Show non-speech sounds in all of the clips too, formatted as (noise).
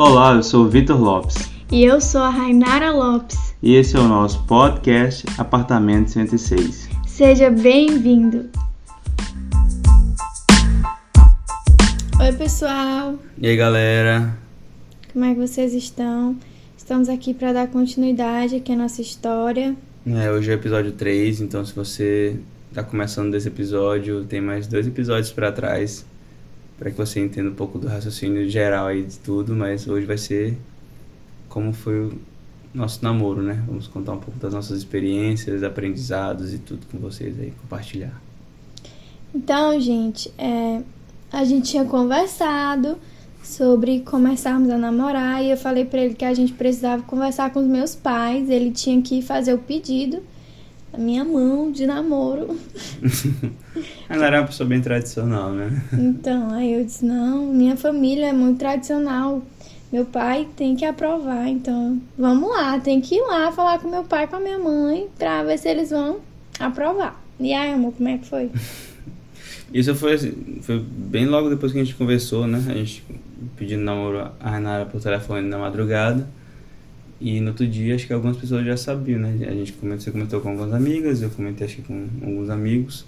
Olá, eu sou o Vitor Lopes. E eu sou a Rainara Lopes. E esse é o nosso podcast Apartamento 106. Seja bem-vindo. Oi, pessoal. E aí, galera? Como é que vocês estão? Estamos aqui para dar continuidade aqui à nossa história. É, hoje é o episódio 3, então se você está começando desse episódio, tem mais dois episódios para trás para que você entenda um pouco do raciocínio geral aí de tudo, mas hoje vai ser como foi o nosso namoro, né? Vamos contar um pouco das nossas experiências, aprendizados e tudo com vocês aí, compartilhar. Então, gente, é, a gente tinha conversado sobre começarmos a namorar e eu falei para ele que a gente precisava conversar com os meus pais, ele tinha que fazer o pedido a minha mão de namoro. (laughs) Ela era uma pessoa bem tradicional, né? Então, aí eu disse, não, minha família é muito tradicional. Meu pai tem que aprovar, então vamos lá, tem que ir lá falar com meu pai com a minha mãe pra ver se eles vão aprovar. E aí, amor, como é que foi? (laughs) Isso foi, assim, foi bem logo depois que a gente conversou, né? A gente pedindo namoro a Renata por telefone na madrugada. E no outro dia, acho que algumas pessoas já sabiam, né? A gente comentou, você comentou com algumas amigas, eu comentei acho que com alguns amigos.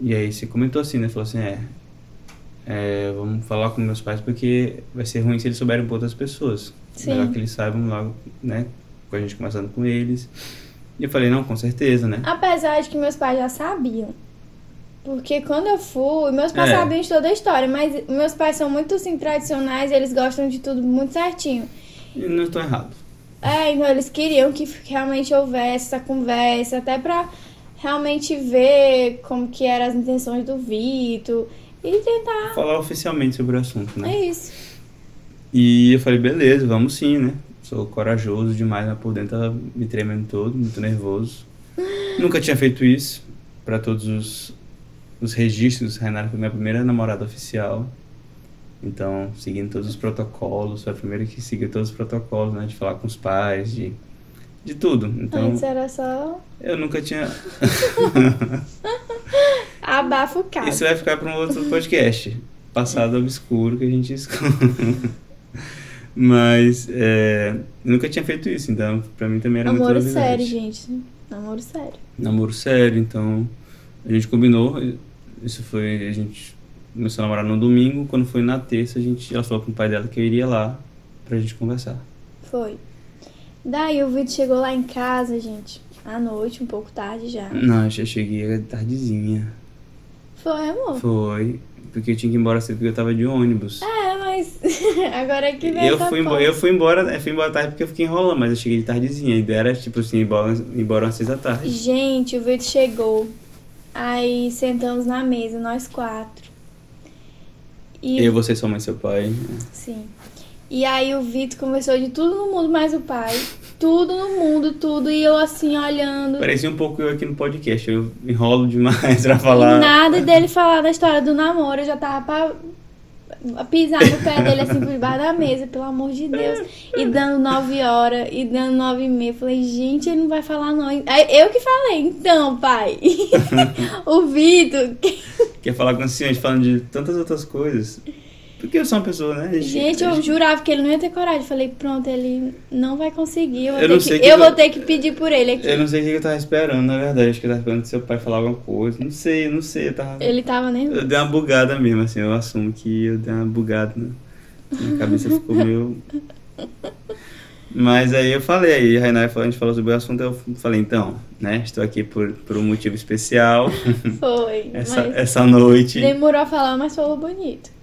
E aí você comentou assim, né? Falou assim, é, é vamos falar com meus pais porque vai ser ruim se eles souberem por outras pessoas. Sim. Melhor que eles saibam logo, né? Com a gente conversando com eles. E eu falei, não, com certeza, né? Apesar de que meus pais já sabiam. Porque quando eu fui, meus pais é. sabiam de toda a história, mas meus pais são muito assim, tradicionais, eles gostam de tudo muito certinho. E não estou errado. É, então eles queriam que realmente houvesse essa conversa, até pra realmente ver como que eram as intenções do Vitor e tentar... Falar oficialmente sobre o assunto, né? É isso. E eu falei, beleza, vamos sim, né? Sou corajoso demais, mas por dentro tava me tremendo todo, muito nervoso. (laughs) Nunca tinha feito isso. para todos os, os registros, Renata foi minha primeira namorada oficial. Então, seguindo todos os protocolos, foi a primeira que seguiu todos os protocolos, né? De falar com os pais, de, de tudo. Então, Antes era só. Eu nunca tinha. (laughs) Abafa o caso. Isso vai ficar para um outro podcast. Passado obscuro que a gente esconde. (laughs) Mas é, nunca tinha feito isso, então pra mim também era Namoro muito Namoro sério, gente. Namoro sério. Namoro sério, então a gente combinou. Isso foi. A gente começou a namorar no domingo, quando foi na terça, a gente, ela falou com o pai dela que eu iria lá pra gente conversar. Foi. Daí o Vitor chegou lá em casa, gente, à noite, um pouco tarde já. Não, eu já cheguei tardezinha. Foi, amor? Foi. Porque eu tinha que ir embora cedo porque eu tava de ônibus. É, mas (laughs) agora é que vem eu fui, embora, eu fui embora, eu fui embora tarde porque eu fiquei enrolando, mas eu cheguei de tardezinha. A ideia era, tipo assim, ir embora, embora às seis da tarde. Gente, o Vitor chegou. Aí sentamos na mesa, nós quatro. E eu, você, sua mãe seu pai. Sim. E aí o Vitor conversou de tudo no mundo, mais o pai. Tudo no mundo, tudo. E eu assim, olhando. Parecia um pouco eu aqui no podcast. Eu enrolo demais (laughs) pra falar. E nada dele falar da história do namoro. Eu já tava pra pisar no pé dele assim por debaixo da mesa, pelo amor de Deus. E dando nove horas, e dando nove e meia. Falei, gente, ele não vai falar não. Aí eu que falei, então, pai. (laughs) o Vitor. Quer falar com o senhor, falando de tantas outras coisas. Porque eu sou uma pessoa, né? Gente, eu jurava que ele não ia ter coragem. Falei, pronto, ele não vai conseguir. Eu, vou, ter que, que eu vou ter que pedir por ele aqui. Eu não sei o que eu tava esperando, na verdade. Acho que eu tava esperando seu pai falar alguma coisa. Não sei, não sei. Eu tava... Ele tava nem. Eu dei uma bugada mesmo, assim. Eu assumo que eu dei uma bugada. Né? Minha cabeça ficou (laughs) meio. Mas aí eu falei, aí a Rainara a gente falou sobre o assunto, eu falei, então, né, estou aqui por, por um motivo especial. Foi. (laughs) essa, essa noite. Demorou a falar, mas falou bonito.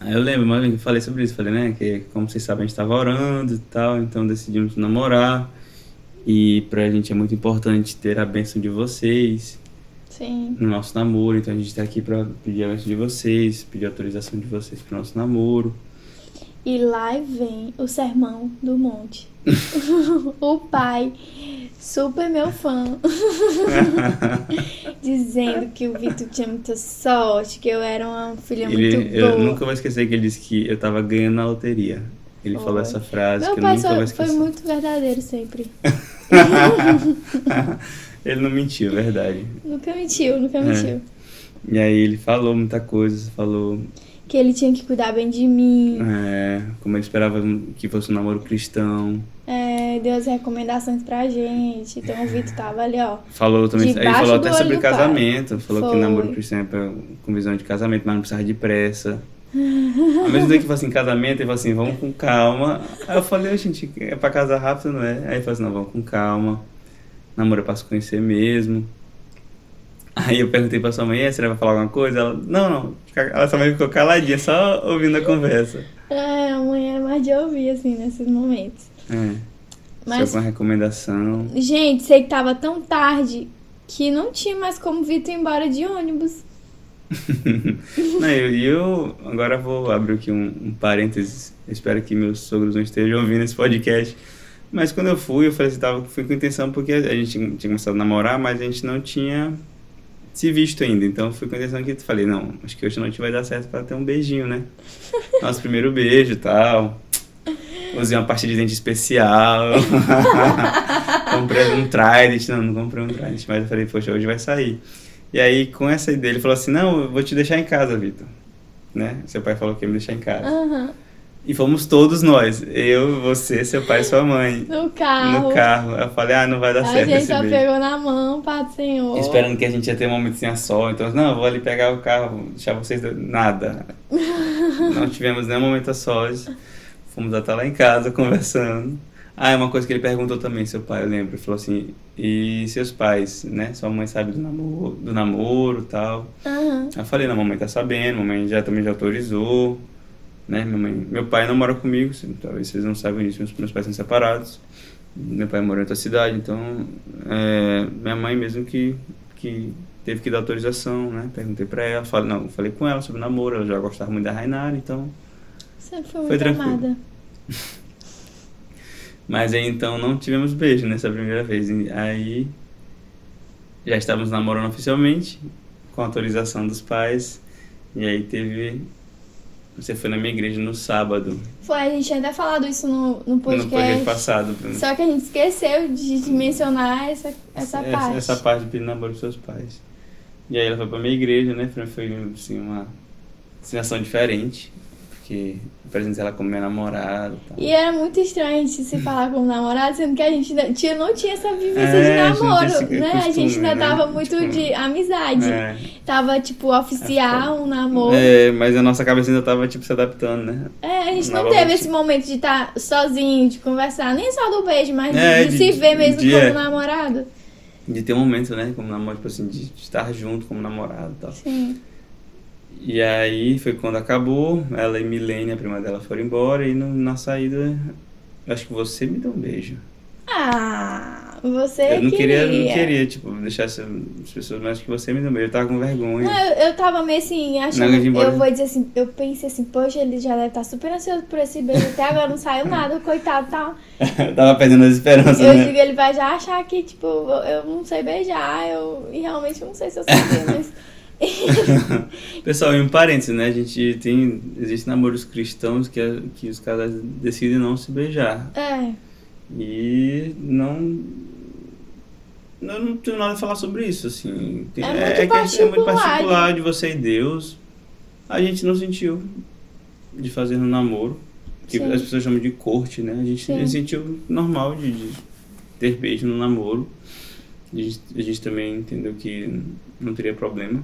Aí eu lembro, mas eu falei sobre isso, falei, né, que como vocês sabem a gente estava orando e tal, então decidimos namorar. E pra gente é muito importante ter a bênção de vocês. Sim. No nosso namoro, então a gente está aqui para pedir a bênção de vocês, pedir autorização de vocês pro nosso namoro. E lá vem o sermão do monte. (laughs) o pai, super meu fã, (laughs) dizendo que o Vitor tinha muita sorte, que eu era uma filha ele, muito boa. Eu nunca vou esquecer que ele disse que eu tava ganhando na loteria. Ele falou essa frase meu que eu pai nunca só, vou esquecer. foi muito verdadeiro sempre. (laughs) ele não mentiu, é verdade. Nunca mentiu, nunca mentiu. É. E aí ele falou muita coisa, falou que ele tinha que cuidar bem de mim. É, como ele esperava que fosse um namoro cristão. É, deu as recomendações pra gente. Então o Vitor tava ali, ó. Falou também, ele falou até sobre casamento, falou que Foi. namoro cristão é pra- com visão de casamento, mas não precisava de pressa. Ao mesmo tempo que falou assim, casamento, ele falou assim, vamos com calma. Aí eu falei, "Ô, gente, é pra casar rápido, não é? Aí ele falou assim, não, vamos com calma. Namoro é pra se conhecer mesmo. Aí eu perguntei pra sua mãe, "E, você vai falar alguma coisa? Ela, não, não. Ela sua mãe ficou caladinha, só ouvindo a conversa. É, a mãe é mais de ouvir, assim, nesses momentos. É, Mas, só com a recomendação. gente, sei que tava tão tarde que não tinha mais como o Vitor ir embora de ônibus. (laughs) Não, eu, e eu agora vou abrir aqui um, um parênteses. Eu espero que meus sogros não estejam ouvindo esse podcast. Mas quando eu fui, eu falei assim, tava, fui com intenção porque a gente tinha começado a namorar, mas a gente não tinha se visto ainda. Então fui com a intenção que eu falei, não, acho que hoje a noite vai dar certo pra ter um beijinho, né? (laughs) Nosso primeiro beijo e tal. Usei uma pasta de dente especial. (laughs) comprei um Trident. Não, não comprei um Trident, mas eu falei, poxa, hoje vai sair. E aí, com essa ideia, ele falou assim: Não, eu vou te deixar em casa, Vitor. Né? Seu pai falou que ia me deixar em casa. Aham. E fomos todos nós: eu, você, seu pai e sua mãe. No carro. No carro. Eu falei: Ah, não vai dar A certo gente esse só beijo. pegou na mão, do Senhor. Esperando que a gente ia ter um momento sem a sol. Então, não, eu vou ali pegar o carro, deixar vocês. dois." Nada. (laughs) não tivemos nenhum momento a sós. Fomos até lá em casa conversando. Ah, é uma coisa que ele perguntou também, seu pai, eu lembro. Ele falou assim: E seus pais, né? Sua mãe sabe do namoro, do namoro tal. Aí eu falei, não, mamãe tá sabendo, mamãe já também já autorizou, né? Minha mãe, meu pai não mora comigo, talvez vocês não saibam disso, meus, pais são separados. Meu pai mora em outra cidade, então é, minha mãe mesmo que, que teve que dar autorização, né? Perguntei pra ela, falei, não, falei com ela sobre o namoro, ela já gostava muito da Rainara, então. Sempre foi Foi muito tranquilo. amada. (laughs) Mas aí então não tivemos beijo nessa primeira vez. Aí já estávamos namorando oficialmente, com autorização dos pais. E aí teve. Você foi na minha igreja no sábado, Foi, a gente tinha até falado isso no, no no podcast podcast. passado. Só que a gente esqueceu de, de mencionar essa, essa parte. Essa parte pedir namoro com seus pais. E aí ela foi pra minha igreja, né? Foi assim, uma sensação diferente. Eu apresentei ela como minha namorada e tal. E era muito estranho a gente se falar como namorado, sendo que a gente não tinha, não tinha essa vivência É, de namoro, né? a gente costume, ainda né? tava muito Tipo, de amizade. É. Tava, tipo, oficial, um namoro. É, mas a nossa cabeça ainda tava, tipo, se adaptando, né? É, a gente não Nova teve rotina. esse momento de estar sozinho, de conversar, nem só do beijo, mas de- É, de, de- se ver mesmo de- como é. namorado. De ter um momento, né, como namoro, tipo assim, de estar junto como namorado e tal. Sim. E aí foi quando acabou, ela e Milene, a prima dela, foram embora e no- na saída, eu acho que você me deu um beijo. Ah, você eu não queria. não queria, tipo, deixar essa- as pessoas, mas acho que você me deu um beijo. Eu tava com vergonha. Não, eu, eu tava meio assim, achando. Embora. eu vou dizer assim, eu pensei assim, poxa, ele já deve estar super ansioso por esse beijo. Até agora não saiu nada, coitado tá. Eu (laughs) tava perdendo as esperanças, Eu né? digo, ele vai já achar que, tipo, eu, eu não sei beijar, eu. E realmente não sei se eu sei, mas. (laughs) (laughs) Pessoal, em um parênteses, né? A gente tem. Existem namoros cristãos que, a- que os casais decidem não se beijar. É. E não. Eu não tenho nada a falar sobre isso, assim. Tem- É muito que é muito particular. de você e Deus. A gente não sentiu de fazer no namoro. Que Sim. as pessoas chamam de corte, né? A gente Sim. sentiu normal de, de ter beijo no namoro. A gente, a gente também entendeu que não teria problema.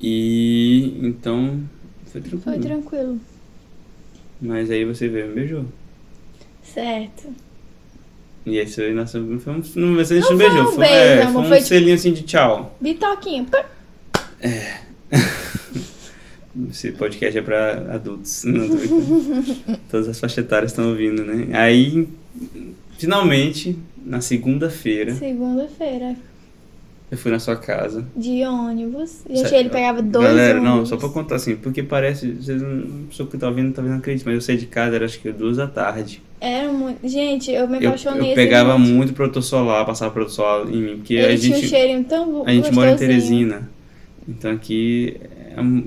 E então foi tranquilo. Foi tranquilo. Mas aí você veio e me beijou. Certo. E aí foi nossa. Foi um, não, gente Não não foi beijou. um Foi, beijo, é, amor, foi um foi tipo- selinho assim de tchau. Bitoquinho. pá. (laughs) Esse podcast é pra adultos. (laughs) Não. Todas as faixas etárias estão ouvindo, né? Aí, finalmente, na segunda-feira, Segunda-feira. Eu fui na sua casa. De ônibus. E achei ele pegava dois Galera, não, ônibus. só pra contar assim, porque parece. Vocês não. Pessoa que tá ouvindo talvez não acredite, mas eu saí de casa, era acho que duas da tarde. Era muito. Gente, eu me Eu, apaixonei. eu pegava assim, muito protetor solar, passava protetor solar em mim, porque Ele a tinha um gente. cheirinho tão A gente mora em. Teresina. Então aqui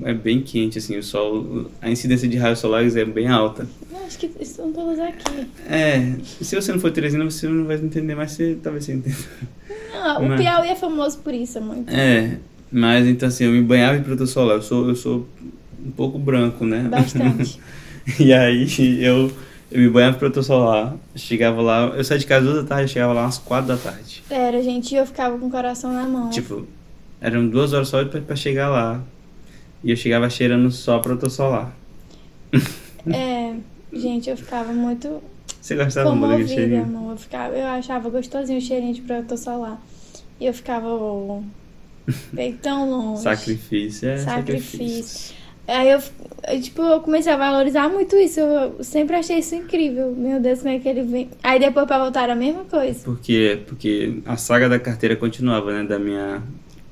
é, é bem quente, assim, o sol. A incidência de raios solares é bem alta. Não, acho que estão todos aqui. É, se você não for Teresina, você não vai entender, mas você talvez você entenda. (laughs) Não, o Mas- Piauí é famoso por isso, é muito. É, mas então assim, eu me banhava em protetor solar. Eu sou, eu sou um pouco branco, né? Bastante. (laughs) e aí eu, eu me banhava pro protetor solar, chegava lá, eu saía de casa duas da tarde, chegava lá umas quatro da tarde. Era, gente, eu ficava com o coração na mão. Tipo, eram duas horas só pra, pra chegar lá. E eu chegava cheirando só protetor solar. É, gente, eu ficava muito Você gostava muito daquele cheirinho? amor. Eu, ficava, eu achava gostosinho o cheirinho de protetor solar. E eu ficava, oh, (laughs) veio tão longe. Sacrifício, é Sacrifício. sacrifício. Aí eu, eu, tipo, eu comecei a valorizar muito isso. Eu sempre achei isso incrível. Meu Deus, como é que ele vem. Aí depois pra voltar era a mesma coisa. Porque, porque a saga da carteira continuava, né? Da minha,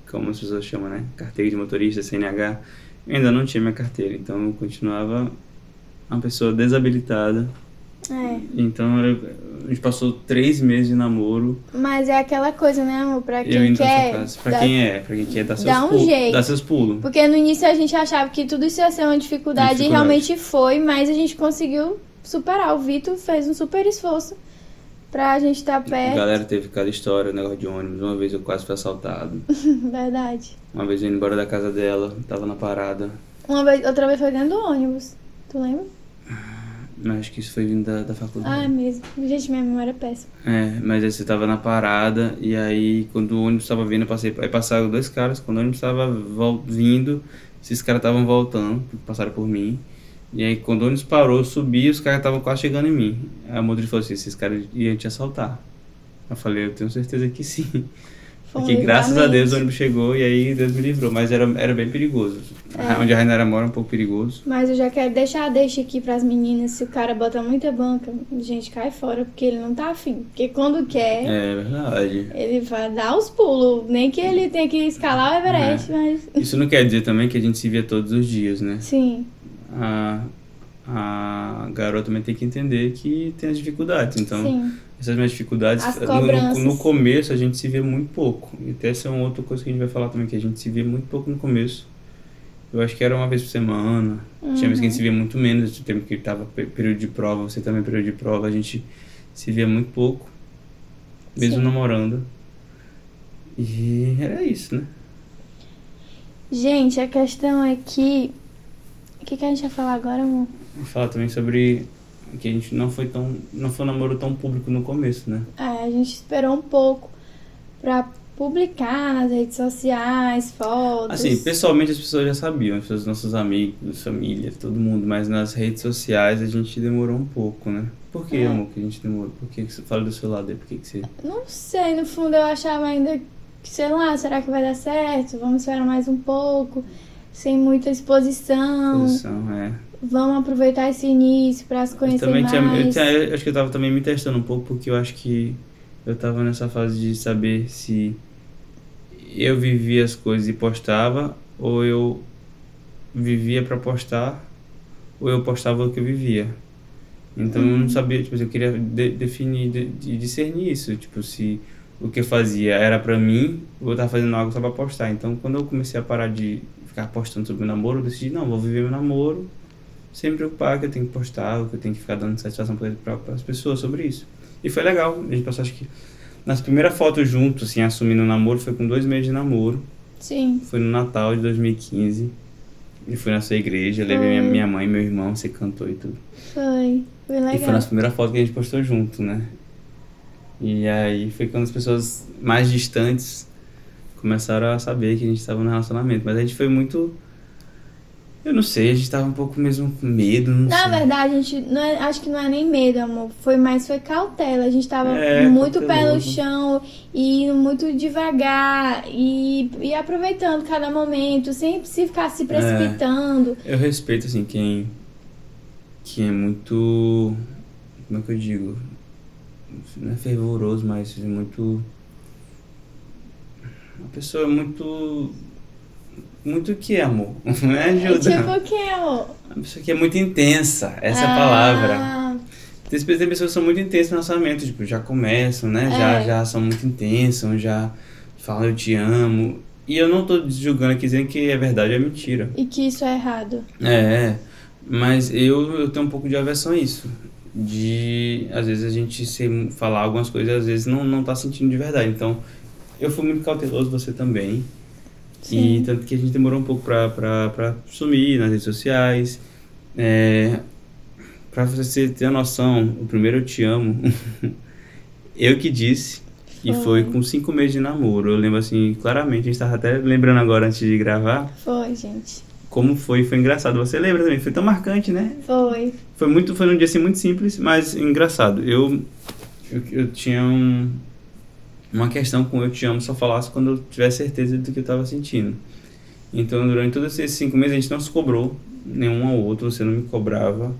como as pessoas chamam, né? Carteira de motorista, CNH. Eu ainda não tinha minha carteira, então eu continuava uma pessoa desabilitada. É. Então eu- a gente passou três meses de namoro. Mas é aquela coisa, né, amor? Pra quem quer. casa. Pra dá- quem é, pra quem quer dar seus dá um pulos. jeito. Seus pulos. Porque no início a gente achava que tudo isso ia ser uma dificuldade, Dificuldade. e realmente foi, mas a gente conseguiu superar. O Vitor fez um super esforço pra gente estar A perto. galera teve cada história, negócio de ônibus. Uma vez eu quase fui assaltado. (laughs) Verdade. Uma vez eu indo embora da casa dela, tava na parada. Uma vez, outra vez foi dentro do ônibus. Tu lembra? (sighs) Mas acho que isso foi vindo da, da faculdade. Ah, mesmo. Gente, minha memória é péssima. É, mas aí você tava na parada e aí quando o ônibus tava vindo, eu passei, aí passaram dois caras, quando o ônibus tava vindo, esses caras estavam voltando, passaram por mim. E aí quando o ônibus parou, eu subi, os caras estavam quase chegando em mim. Aí a motorista falou assim, esses caras iam te assaltar. Eu falei, eu tenho certeza que sim. Foi Porque graças a livramento. Deus o ônibus chegou e aí Deus me livrou. Mas era, era bem perigoso. É. Onde a Rainara mora é um pouco perigoso. Mas eu já quero deixar deixa aqui pras meninas. Se o cara bota muita banca, gente, cai fora, porque ele não tá afim. Porque quando quer, É verdade. ele vai dar os pulos. Nem que ele tenha que escalar o É. Everest, mas. (laughs) Isso não quer dizer também que a gente se via todos os dias, né? Sim. a, a garota também tem que entender que tem as dificuldades. Então, Sim. Essas minhas dificuldades, no- no, começo a gente se vê muito pouco. E até essa é uma outra coisa que a gente vai falar também, que a gente se vê muito pouco no começo. Eu acho que era uma vez por semana. Tinha vezes que a gente se via muito menos, tinha tempo que tava pe- período de prova, você também período de prova, a gente se via muito pouco, mesmo Sim. namorando. E era isso, né? Gente, a questão é que. O que, que a gente vai falar agora, amor? Vou falar também sobre que a gente não foi tão. não foi um namoro tão público no começo, né? É, a gente esperou um pouco pra publicar nas redes sociais, fotos. Assim, pessoalmente as pessoas já sabiam, pessoas, nossos amigos, família, todo mundo, mas nas redes sociais a gente demorou um pouco, né? Por que, É. amor, que a gente demorou? Por que, que você fala do seu lado aí? Por que, que você. Não sei, no fundo eu achava ainda que, sei lá, será que vai dar certo? Vamos esperar mais um pouco, sem muita exposição. Posição, é. Vamos aproveitar esse início pra se Eu conhecer também mais. tinha, eu tinha- eu acho que eu tava também me testando um pouco, porque eu acho que eu tava nessa fase de saber se eu vivia as coisas e postava, ou eu vivia pra postar, ou eu postava o que eu vivia. Então eu não sabia, tipo, assim, eu queria de- definir, de, de discernir isso, tipo, se o que eu fazia era pra mim, ou eu tava fazendo algo só pra postar. Então quando eu comecei a parar de ficar postando sobre o namoro, eu decidi, não, vou viver meu namoro, sem me preocupar que eu tenho que postar, que eu tenho que ficar dando satisfação para as pessoas sobre isso. E foi legal, a gente passou acho que nas primeiras fotos juntos, assim, assumindo o namoro, foi com dois meses de namoro, Sim. foi no Natal de 2015, e fui na sua igreja, levei minha, Foi. minha mãe e meu irmão, você cantou e tudo. Foi. Foi E foi legal. nas primeiras fotos que a gente postou junto, né? E aí foi quando as pessoas mais distantes começaram a saber que a gente estava no relacionamento, mas a gente foi muito... Eu não sei, a gente tava um pouco mesmo com medo, não Na sei. verdade, a gente não é- acho que não é nem medo, amor. Foi mais foi cautela. A gente tava É, muito pé no cauteloso. chão e indo muito devagar e, e aproveitando cada momento, sem se ficar se precipitando. Eu respeito, assim, quem. Quem é muito. Como é que eu digo? Não é fervoroso, mas é muito. Uma pessoa muito. Muito que (laughs) é amor. Não é É ajuda. tipo o que, amor? Uma pessoa que é muito intensa. Essa é a Ah, palavra. Tem, tem pessoas que são muito intensas no relacionamento, tipo, já começam, né? Já, É. já são muito intensas, já falam eu te amo. E eu não tô julgando aqui dizendo que é verdade ou é mentira. E que isso é errado. É, mas eu, eu tenho um pouco de aversão a isso. De, às vezes, a gente se falar algumas coisas, às vezes não, não tá sentindo de verdade. Então, eu fui muito cauteloso, você também. Sim. E tanto que a gente demorou um pouco pra sumir nas redes sociais. É, pra você ter a noção, o primeiro Eu Te Amo, (laughs) eu que disse. E Foi. foi com cinco meses de namoro. Eu lembro assim, claramente, a gente tava até lembrando agora antes de gravar, Foi, gente. como foi, foi engraçado. Você lembra também, foi tão marcante, né? Foi. Foi muito, foi um dia assim muito simples, mas engraçado. Eu, eu, eu tinha um, uma questão com eu te amo só falasse quando eu tivesse certeza do que eu estava sentindo. Então, durante todos esses cinco meses, a gente não se cobrou, nenhum ao outro, você não me cobrava.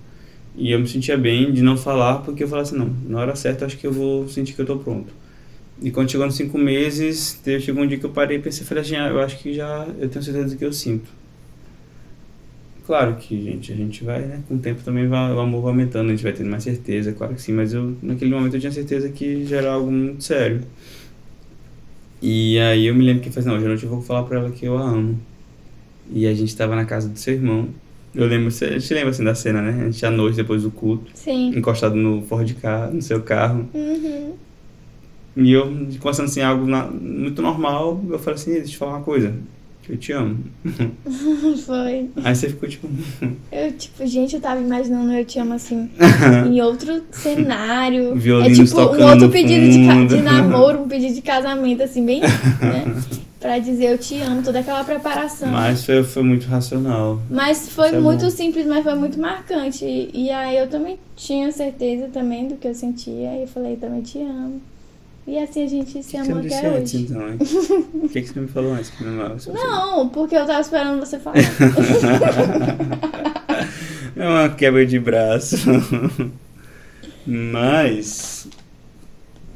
E eu me sentia bem de não falar, porque eu falava assim, não, na hora certa acho que eu vou sentir que eu tô pronto. E quando chegou nos cinco meses, teve, chegou um dia que eu parei e pensei, falei assim, ah, eu acho que já, eu tenho certeza do que eu sinto. Claro que, gente, a gente vai, né? Com o tempo também vai, o amor vai aumentando, a gente vai tendo mais certeza, claro que sim. Mas eu, naquele momento, eu tinha certeza que já era algo muito sério. E aí eu me lembro que eu falei, não, hoje à noite eu vou falar pra ela que eu a amo. E a gente tava na casa do seu irmão. Eu lembro, você te lembra assim da cena, né? A gente à noite, depois do culto, Sim. encostado no Ford Car, no seu carro. Uhum. E eu, conversando assim, algo na- muito normal, eu falei assim, deixa eu te falar uma coisa, que eu te amo. (laughs) Foi. Aí você ficou tipo, (laughs) Eu, tipo, gente, eu tava imaginando eu te amo assim, (laughs) em outro cenário. é Violinos tipo um outro pedido de, de namoro, um pedido de casamento, assim, bem, né? Pra dizer eu te amo, toda aquela preparação. mas foi, foi muito racional. Mas foi é muito bom. simples, mas foi muito marcante. E, e aí eu também tinha certeza também do que eu sentia. E eu falei, também te amo. E assim a gente se que você ama até antes, hoje. então, hein? Por que que você me falou antes que me amava? Não, porque eu tava esperando você falar. (laughs) É uma quebra de braço. Mas.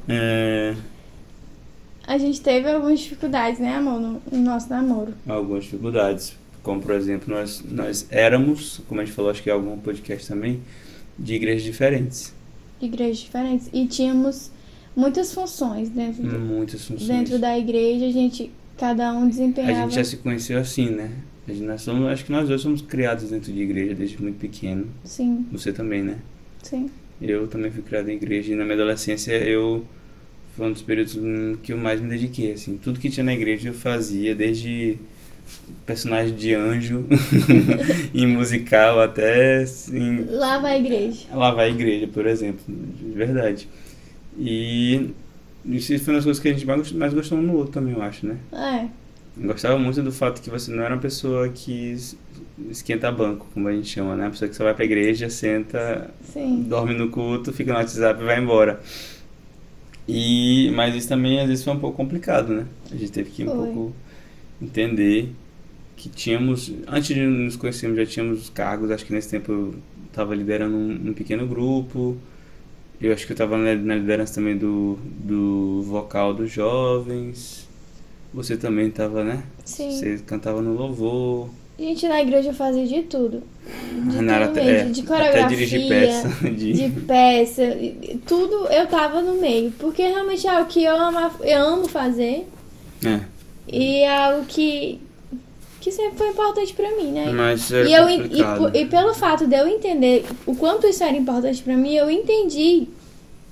É, a gente teve algumas dificuldades, né, amor, no, no nosso namoro. algumas dificuldades. Como, por exemplo, nós, nós éramos, como a gente falou, acho que em algum podcast também, de igrejas diferentes. De igrejas diferentes. E tínhamos muitas funções dentro, do- Muitas funções. dentro da igreja. A gente, cada um A desempenhava. gente já se conheceu assim, né? A nós somos, acho que nós dois somos criados dentro de igreja desde muito pequeno. Sim, Você também, né? sim. Eu também fui criado em igreja e na minha adolescência eu foi um dos períodos que eu mais me dediquei, assim. Tudo que tinha na igreja eu fazia, desde personagem de anjo (laughs) em musical até assim, Lá vai a igreja. lavar a igreja, por exemplo, de verdade. E isso foi uma das coisas que a gente mais gostou, um no outro também, eu acho, né? É, Eu gostava muito do fato que você não era uma pessoa que es- esquenta banco, como a gente chama, né? Uma pessoa que só vai pra igreja, senta, sim. dorme no culto, fica no WhatsApp e vai embora. E, mas isso também às vezes foi um pouco complicado, né? A gente teve que um Foi. pouco entender que tínhamos, antes de nos conhecermos já tínhamos os cargos, acho que nesse tempo eu estava liderando um, um pequeno grupo, eu acho que eu estava na, liderança também do, do vocal dos jovens, você também estava, né? Sim. Você cantava no louvor, A gente na igreja fazia de tudo. De tudo até, mesmo, é, de até coreografia, dirigir peça. (laughs) De, de peça, tudo eu tava no meio. Porque realmente é algo que eu amo, eu amo fazer é, e é algo que, que sempre foi importante pra mim, né? mas é E, eu, e, e pelo fato de eu entender o quanto isso era importante pra mim, eu entendi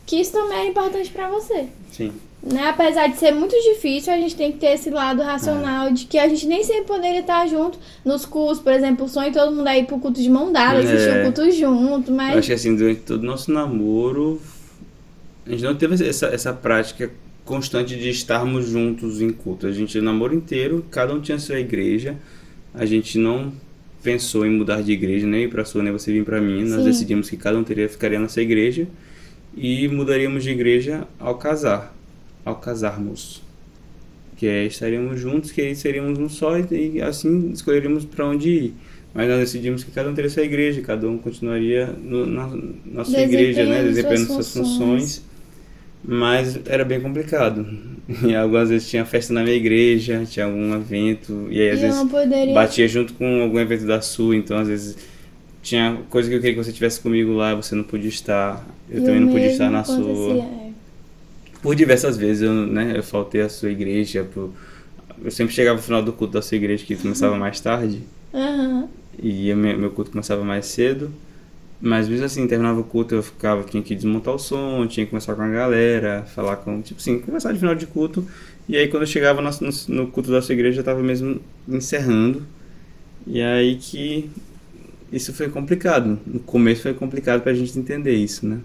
que isso também era importante pra você. Sim. Né? Apesar de ser muito difícil, a gente tem que ter esse lado racional de que a gente nem sempre poderia estar junto nos cursos, por exemplo, o sonho todo mundo é ir pro culto de mão dada, assistir É. o culto junto, Eu mas acho que assim, durante todo o nosso namoro, a gente não teve essa, essa prática constante de estarmos juntos em culto. A gente, namoro inteiro, cada um tinha sua igreja. A gente não pensou em mudar de igreja, nem pra sua, nem você vir pra mim. Nós Sim. decidimos que cada um teria, ficaria na nossa igreja e mudaríamos de igreja ao casar, ao casarmos. Que é, estaríamos juntos, que aí seríamos um só e, e assim escolheríamos para onde ir. Mas nós decidimos que cada um teria sua igreja, cada um continuaria no, na, sua igreja, né? Desempenhando suas suas funções. Mas era bem complicado. (laughs) E algumas vezes tinha festa na minha igreja, tinha algum evento, e aí às eu vezes poderia. batia junto com algum evento da sua, então às vezes tinha coisa que eu queria que você tivesse comigo lá, você não podia estar, eu também não podia estar na acontecia, sua. é. Por diversas vezes eu, né, eu faltei à sua igreja, por- eu sempre chegava no final do culto da sua igreja que começava mais tarde, Aham. e meu culto começava mais cedo. Mas mesmo assim, terminava o culto, eu ficava, tinha que desmontar o som, tinha que conversar com a galera, falar com, tipo assim, conversar de final de culto. E aí quando eu chegava no, no, culto da nossa igreja, já tava mesmo encerrando. E aí que isso foi complicado. No começo foi complicado pra gente entender isso, né?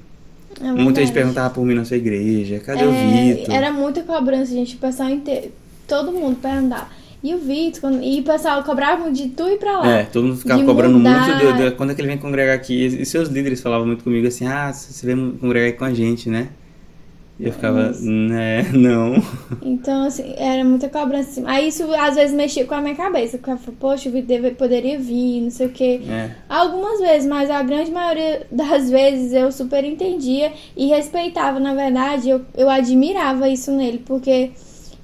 É Muita gente perguntava por mim na sua igreja, cadê É, o Vitor? Era muita cobrança, gente. O pessoal inteiro. Todo mundo perguntava. E o Vitor? E o pessoal cobrava muito de tu ir pra lá. É, todo mundo ficava de cobrando mudar. muito de, de- quando é que ele vem congregar aqui. E seus líderes falavam muito comigo assim, ah, você vem congregar aqui com a gente, né? E eu ficava, Mas- né, não. Então, assim, era muita cobrança. Aí isso às vezes mexia com a minha cabeça. Porque eu falava, poxa, o Vitor poderia vir, não sei o quê. É, Algumas vezes, mas a grande maioria das vezes eu super entendia e respeitava, na verdade, eu, eu admirava isso nele, porque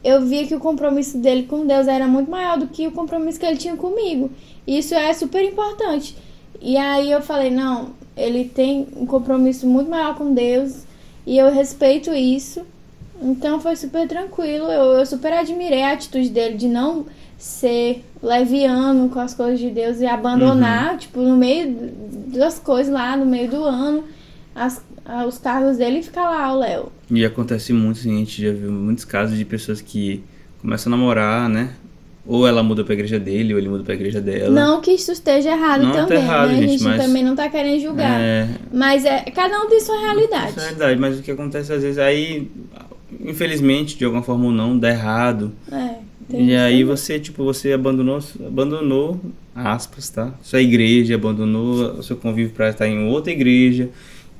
eu via que o compromisso dele com Deus era muito maior do que o compromisso que ele tinha comigo. Isso é super importante. E aí eu falei, não, ele tem um compromisso muito maior com Deus e eu respeito isso. Então foi super tranquilo. Eu, eu super admirei a atitude dele de não ser leviano com as coisas de Deus e abandonar, tipo, no meio das coisas lá, no meio do ano, as, os cargos dele e ficar lá, o Léo. E acontece muito, assim, a gente já viu muitos casos de pessoas que começam a namorar, né? Ou ela muda pra igreja dele, ou ele muda pra igreja dela. Não que isso esteja errado Não tá também, errado, né? gente, a gente mas- também não tá querendo julgar. É, Mas é, cada um tem sua realidade. é verdade, mas o que acontece às vezes aí, infelizmente, de alguma forma ou não, dá errado. É, E aí você, tipo, você abandonou, abandonou, aspas, tá? Sua igreja, abandonou o seu convívio para estar em outra igreja,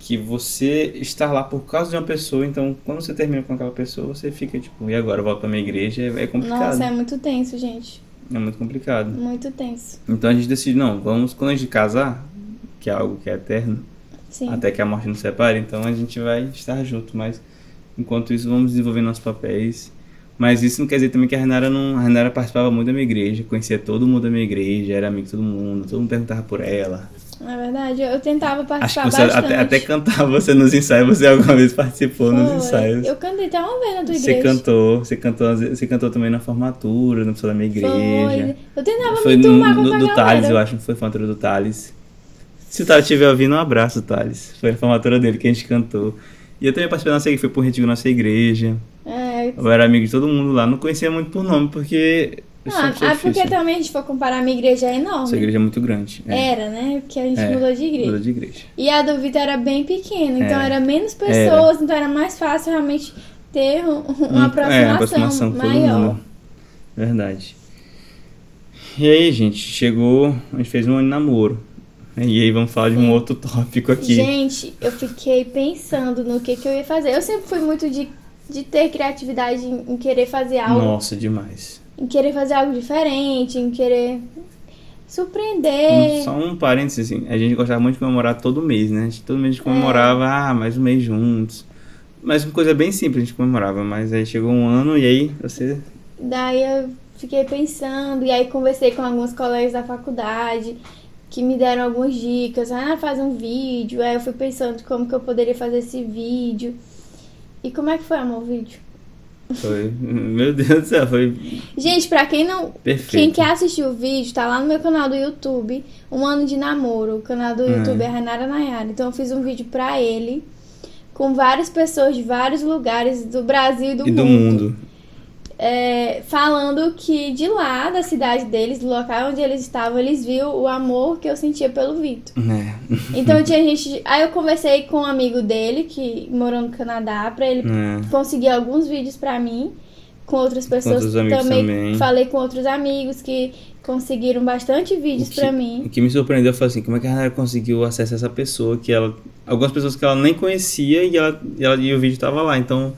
que você está lá por causa de uma pessoa, então quando você termina com aquela pessoa, você fica tipo, e agora eu volto pra minha igreja? É, é complicado. Nossa, é muito tenso, gente. É muito complicado. Muito tenso. Então a gente decide, não, vamos, quando a gente casar, que é algo que é eterno, Sim. até que a morte nos separe, então a gente vai estar junto, mas enquanto isso vamos desenvolver nossos papéis. Mas isso não quer dizer também que a Renara não. A Renara participava muito da minha igreja, conhecia todo mundo da minha igreja, era amigo de todo mundo, todo mundo perguntava por ela. Na verdade, eu tentava Acho participar que você bastante. até, até cantava você nos ensaios, você alguma vez participou nos Foi. ensaios. Eu cantei até uma vez na tua Você igreja. cantou, você cantou, você cantou também na formatura, no pessoal da minha igreja. Foi. Eu tentava Foi me turmar com do galera. Thales, eu acho que foi a formatura do Thales. Se o Thales estiver ouvindo, um abraço, Thales. Foi a formatura dele que a gente cantou. E eu também participei da nossa igreja, foi por retiro da nossa igreja. É, Eu era amigo de todo mundo lá, não conhecia muito por nome, porque. Eu Ah, sou ah, porque também a gente for comparar, a minha igreja é enorme. Essa igreja é muito grande. É. Era, né? Porque a gente É, mudou de igreja. Mudou de igreja. E a do Vitor era bem pequena, então Era. era menos pessoas, então era mais fácil realmente ter um- uma Um- aproximação, é, aproximação todo maior. Verdade. E aí, gente, chegou. A gente fez um ano de namoro. E aí vamos falar de um outro tópico aqui. Gente, eu fiquei pensando no que, que eu ia fazer. Eu sempre fui muito de, de ter criatividade em, em querer fazer algo, Nossa, demais. Em querer fazer algo diferente, em querer surpreender. Um- Só um parênteses, assim, a gente gostava muito de comemorar todo mês, né? A gente- todo mês a gente comemorava, ah, mais um mês juntos. Mas uma coisa bem simples a gente comemorava, mas aí chegou um ano e aí você. Daí eu fiquei pensando, e aí conversei com alguns colegas da faculdade que me deram algumas dicas. Ah, faz um vídeo. Aí eu fui pensando como que eu poderia fazer esse vídeo. E como é que foi, amor, o vídeo? Foi. Meu Deus do céu, foi Gente, pra quem não. perfeito. Quem quer assistir o vídeo, tá lá no meu canal do YouTube, Um Ano de Namoro. O canal do É. YouTube é Rainara Nayara. Então eu fiz um vídeo pra ele, com várias pessoas de vários lugares do Brasil e do e do mundo. É, falando que de lá, da cidade deles, do local onde eles estavam, eles viram o amor que eu sentia pelo Vitor. É. Então tinha gente. Aí eu conversei com um amigo dele que morou no Canadá pra ele É. conseguir alguns vídeos pra mim. Com outras pessoas amigos também. Falei com outros amigos que conseguiram bastante vídeos pra mim. O que me surpreendeu foi assim, como é que a Renata conseguiu acesso a essa pessoa que ela. Algumas pessoas que ela nem conhecia e, ela, e, ela, e o vídeo tava lá. Então,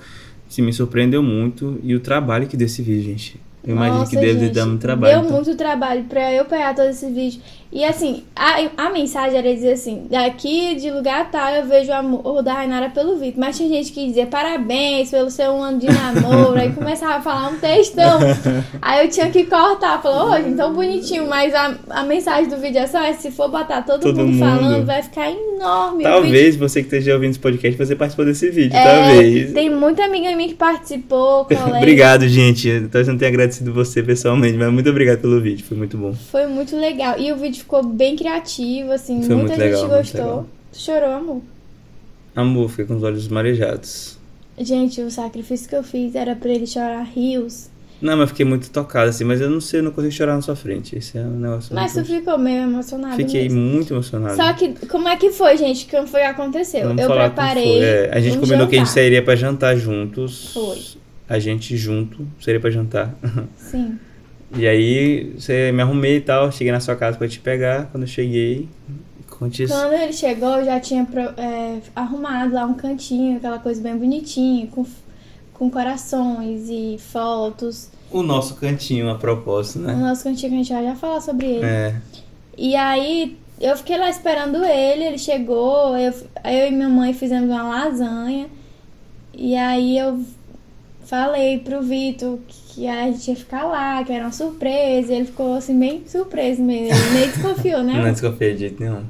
assim, me surpreendeu muito. E o trabalho que deu esse vídeo, gente. Eu imagino Nossa, que deve gente, dar muito trabalho. Deu então. muito trabalho pra eu pegar todos esses vídeos. E assim, a, a mensagem era dizer assim: daqui de lugar tal eu vejo o amor da Rainara pelo Vitor. Mas tinha gente que dizia parabéns pelo seu ano de namoro. aí começava a falar um textão. (laughs) Aí eu tinha que cortar. Falou, ô, gente, tão bonitinho. Mas a, a mensagem do vídeo é só: se for botar todo, Todo mundo, mundo. falando, vai ficar enorme. Vídeo Talvez você que esteja ouvindo esse podcast, você participou desse vídeo, É, talvez. Tem muita amiga minha que participou, (laughs) colega. Obrigado, gente. Talvez não tenha agradecido você pessoalmente, mas muito obrigado pelo vídeo, foi muito bom. Foi muito legal. E o vídeo ficou bem criativo, assim, Foi muita gente legal, gostou. Tu chorou, amor? Amor, fiquei com os olhos marejados. Gente, o sacrifício que eu fiz era pra ele chorar rios. Não, mas fiquei muito tocado, assim, mas eu não sei, eu não consigo chorar na sua frente. Esse é um negócio. Mas tu muito... ficou meio emocionado Fiquei mesmo. muito emocionado. Só que, como é que foi, gente? Como foi que aconteceu? Vamos eu preparei. É, a gente um combinou que a gente jantar. sairia pra jantar juntos. Foi. A gente junto seria pra jantar. (laughs) Sim. E aí, você me arrumei e tal, cheguei na sua casa pra te pegar. Quando eu cheguei, conte isso. Quando ele chegou, eu já tinha é, arrumado lá um cantinho, aquela coisa bem bonitinha, com, com corações e fotos. O nosso cantinho, a propósito, O né? nosso cantinho que a gente já falar sobre ele. É. E aí eu fiquei lá esperando ele, ele chegou, eu, eu e minha mãe fizemos uma lasanha. E aí eu falei pro Vitor que a gente ia ficar lá, que era uma surpresa. E ele ficou assim, bem surpreso mesmo. Ele nem desconfiou, né? (laughs) Não desconfiei de jeito nenhum.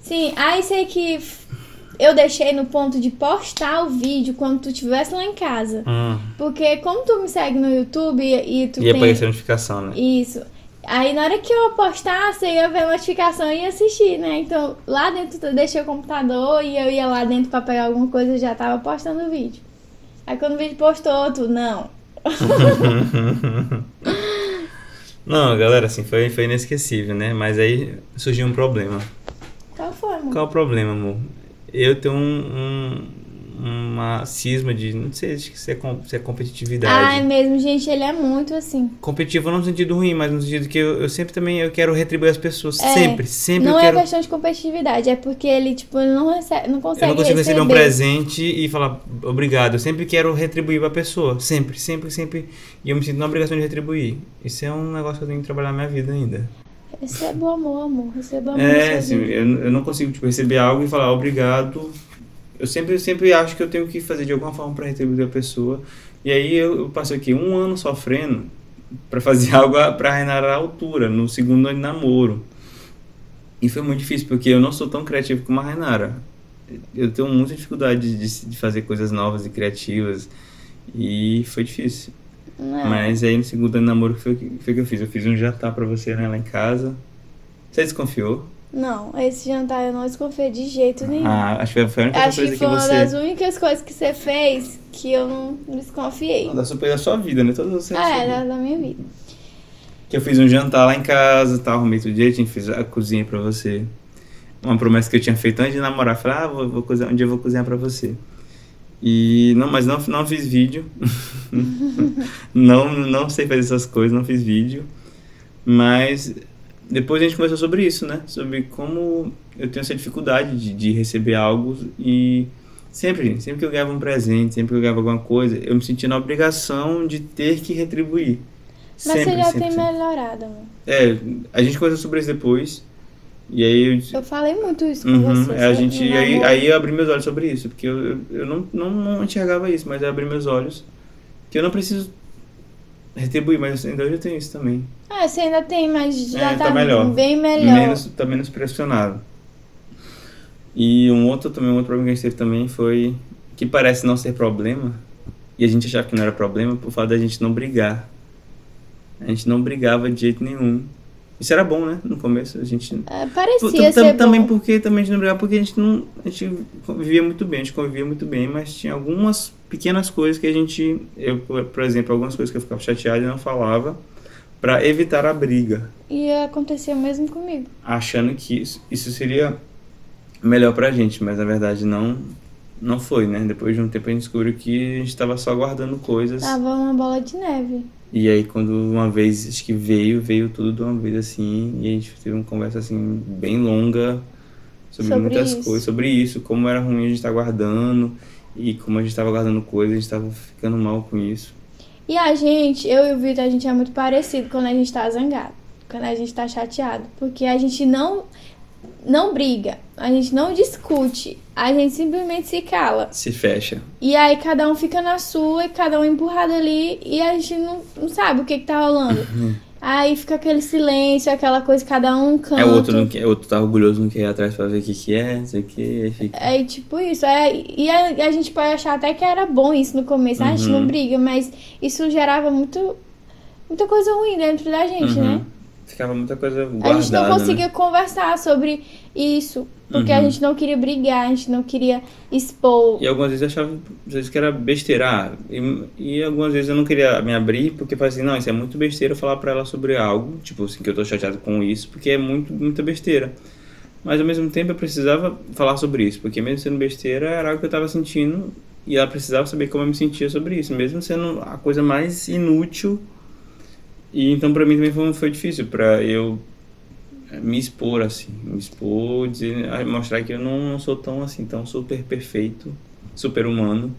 Sim, aí sei que eu deixei no ponto de postar o vídeo quando tu estivesse lá em casa. Hum. Porque como tu me segue no YouTube e, e tu Ia tem... aparecer a notificação, né? Isso. Aí na hora que eu postasse, eu ia ver a notificação e ia assistir, né? Então lá dentro eu deixei o computador e eu ia lá dentro pra pegar alguma coisa e já tava postando o vídeo. Aí quando o vídeo postou, tu, não. (laughs) Não, galera, assim, foi, foi inesquecível, né? Mas aí surgiu um problema. Qual foi, amor? Qual o problema, amor? Eu tenho um, um- uma cisma de, não sei se é, se é competitividade. Ah, é mesmo, gente, ele é muito assim. Competitivo não no sentido ruim, mas no sentido que eu, eu sempre também eu quero retribuir as pessoas. É, sempre, sempre não é quero. questão de competitividade, é porque ele, tipo, não, recebe, não consegue Eu não consigo receber um presente e falar obrigado. Eu sempre quero retribuir pra pessoa. Sempre, sempre, sempre. E eu me sinto na obrigação de retribuir. Isso é um negócio que eu tenho que trabalhar na minha vida ainda. Receba o amor, amor. Receba o amor. É, assim, eu, eu não consigo tipo, receber algo e falar obrigado. Eu sempre, sempre acho que eu tenho que fazer de alguma forma pra retribuir a pessoa. E aí eu, eu passei aqui um ano sofrendo pra fazer (laughs) algo a- pra Renata à altura, no segundo ano de namoro. E foi muito difícil, porque eu não sou tão criativo como a Renara. Eu tenho muita dificuldade de, de fazer coisas novas e criativas. E foi difícil. Não. Mas aí no segundo ano de namoro foi o que eu fiz. Eu fiz um jantar pra você né, lá em casa. Você desconfiou? Não, esse jantar eu não desconfiei de jeito nenhum. Ah, acho que foi a única Acho surpresa que que, foi uma das únicas coisas que você fez que eu não desconfiei. Da surpresa da sua vida, né? Todas você Ah, é, da, da minha vida. Que eu fiz um jantar lá em casa, tal, arrumei tudo direitinho, fiz a cozinha pra você. Uma promessa que eu tinha feito antes de namorar. Falei, ah, vou, vou cozinhar, um dia eu vou cozinhar pra você. E não, mas não, não fiz vídeo. (laughs) não, não sei fazer essas coisas, não fiz vídeo. Mas depois a gente conversou sobre isso, né? Sobre como eu tenho essa dificuldade de, de receber algo e sempre, sempre que eu ganhava um presente, sempre que eu ganhava alguma coisa, eu me sentia na obrigação de ter que retribuir. Mas sempre, você já sempre, tem sempre. melhorado, amor. É, a gente conversou sobre isso depois. E aí eu Eu falei muito isso com Uhum, você. é, a gente, aí, aí eu abri meus olhos sobre isso, porque eu, eu, eu não, não, não enxergava isso, mas eu abri meus olhos. Que eu não preciso retribuir, mas ainda hoje eu tenho isso também. Ah, você ainda tem, mas já É, tá, tá melhor. bem melhor. Menos, tá menos pressionado. E um outro também, um outro problema que a gente teve também foi que parece não ser problema, e a gente achava que não era problema por fato da gente não brigar. A gente não brigava de jeito nenhum. Isso era bom, né? No começo a gente É, parecia ser também bom. porque também a gente não brigava porque a gente não a gente vivia muito bem, a gente convivia muito bem, mas tinha algumas pequenas coisas que a gente, eu por exemplo, algumas coisas que eu ficava chateado e não falava pra evitar a briga, E aconteceu mesmo comigo. achando que isso, isso seria melhor pra gente, mas na verdade não não foi, né? Depois de um tempo a gente descobriu que a gente estava só guardando coisas. Tava uma bola de neve. E aí quando uma vez acho que veio, veio tudo de uma vez assim, e a gente teve uma conversa assim bem longa sobre, Sobre muitas isso. coisas, sobre isso, como era ruim a gente estar guardando e como a gente estava guardando coisas, a gente estava ficando mal com isso. E a gente, eu e o Vitor, a gente é muito parecido quando a gente tá zangado. Quando a gente tá chateado. Porque a gente não, não briga. A gente não discute. A gente simplesmente se cala. Se fecha. E aí cada um fica na sua e cada um empurrado ali e a gente não, não sabe o que, que tá rolando. aí fica aquele silêncio, aquela coisa, cada um canto. É o outro não quer, o outro tá orgulhoso, não quer ir atrás pra ver o que que é, não sei o que, aí fica. É tipo isso. É, e a, a gente pode achar até que era bom isso no começo. Ah, a gente Uhum. não briga, mas isso gerava muito, muita coisa ruim dentro da gente, Uhum. né? Ficava muita coisa guardada. A gente não né? conseguia conversar sobre isso, porque a Uhum. gente não queria brigar, a gente não queria expor. E algumas vezes eu achava às vezes que era besteira. Ah, E, e algumas vezes eu não queria me abrir porque eu falei assim, não, isso é muito besteira falar pra ela sobre algo, tipo assim, que eu tô chateado com isso, porque é muito, muita besteira. Mas ao mesmo tempo eu precisava falar sobre isso, porque mesmo sendo besteira era algo que eu tava sentindo e ela precisava saber como eu me sentia sobre isso, mesmo sendo a coisa mais inútil. E então pra mim também foi, foi difícil pra eu me expor assim, me expor, dizer, mostrar que eu não, não sou tão assim, tão super perfeito, super humano,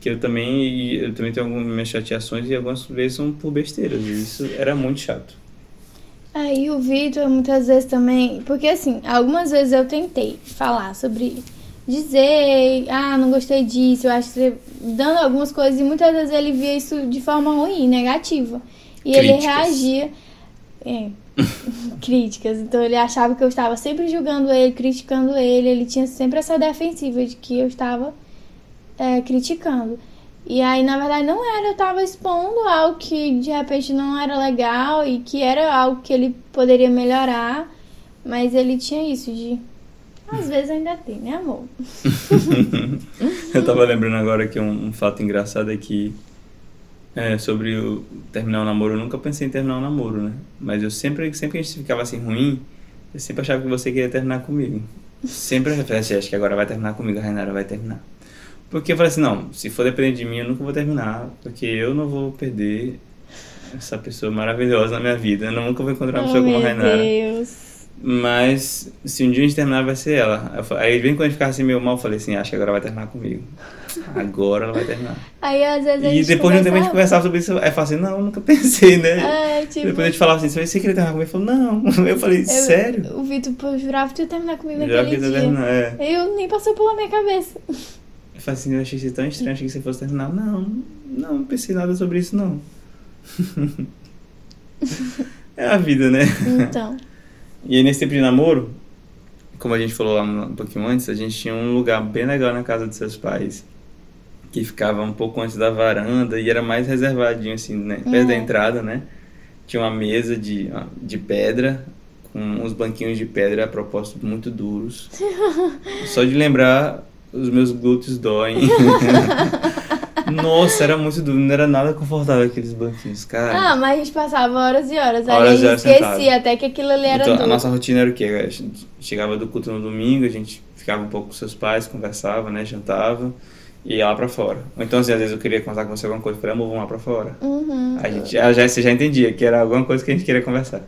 que eu também eu também tenho algumas minhas chateações e algumas vezes são por besteiras, e isso era muito chato. Aí o Vitor muitas vezes também. Porque assim, algumas vezes eu tentei falar sobre. Dizer, ah, não gostei disso, eu acho que. Dando algumas coisas, e muitas vezes ele via isso de forma ruim, negativa. E ele reagia. É, (laughs) críticas. Então ele achava que eu estava sempre julgando ele, criticando ele. Ele tinha sempre essa defensiva de que eu estava é, criticando. E aí, na verdade, não era, eu tava expondo algo que de repente não era legal e que era algo que ele poderia melhorar, mas ele tinha isso de. Às vezes ainda tem, né, amor? (laughs) (laughs) Eu tava lembrando agora que um, um fato engraçado é que é, sobre o terminar o namoro, eu nunca pensei em terminar o namoro, né? Mas eu sempre, sempre que a gente ficava assim ruim, eu sempre achava que você queria terminar comigo. Sempre eu falei assim, acho que agora vai terminar comigo, a Rainara vai terminar. Porque eu falei assim, não, se for depender de mim, eu nunca vou terminar, porque eu não vou perder essa pessoa maravilhosa na minha vida. Eu nunca vou encontrar uma oh, pessoa como a meu Rainara. Deus. Mas se um dia a gente terminar, vai ser ela. Aí, bem quando a gente ficava assim meio mal, eu falei assim: acho que agora vai terminar comigo. Agora ela vai terminar. Aí às vezes a E gente depois de um tempo a gente conversava sobre isso. Aí eu falava assim: não, nunca pensei, né? É, tipo. Depois a gente falava assim: você queria terminar comigo? Ele falou: não. (laughs) Eu falei: eu- sério? O Vitor pô, jurava que tu ia terminar comigo Já naquele dia. terminar, é. Eu nem passou pela minha cabeça. Eu falei assim: eu achei isso tão estranho, achei que você fosse terminar. Não, não, não pensei nada sobre isso, não. (laughs) é a vida, né? Então. (laughs) E aí, nesse tempo de namoro, como a gente falou lá um pouquinho antes, a gente tinha um lugar bem legal na casa dos seus pais, que ficava um pouco antes da varanda e era mais reservadinho, assim, né? Perto da Uhum. entrada, né? Tinha uma mesa de, de pedra, com uns banquinhos de pedra a propósito muito duros. (laughs) Só de lembrar, os meus glúteos doem. (laughs) Nossa, era muito duro, não era nada confortável aqueles banquinhos, cara. Ah, mas a gente passava horas e horas. Aí Horas a e gente esquecia sentado. até que aquilo ali era Então, a duro. nossa rotina era o quê? A gente chegava do culto no domingo, a gente ficava um pouco com seus pais, conversava, né, jantava e ia lá pra fora. Ou então, assim, às vezes eu queria conversar com você alguma coisa, eu falei, amor, vamos lá pra fora. Uhum. A gente, já, já, você já entendia que era alguma coisa que a gente queria conversar.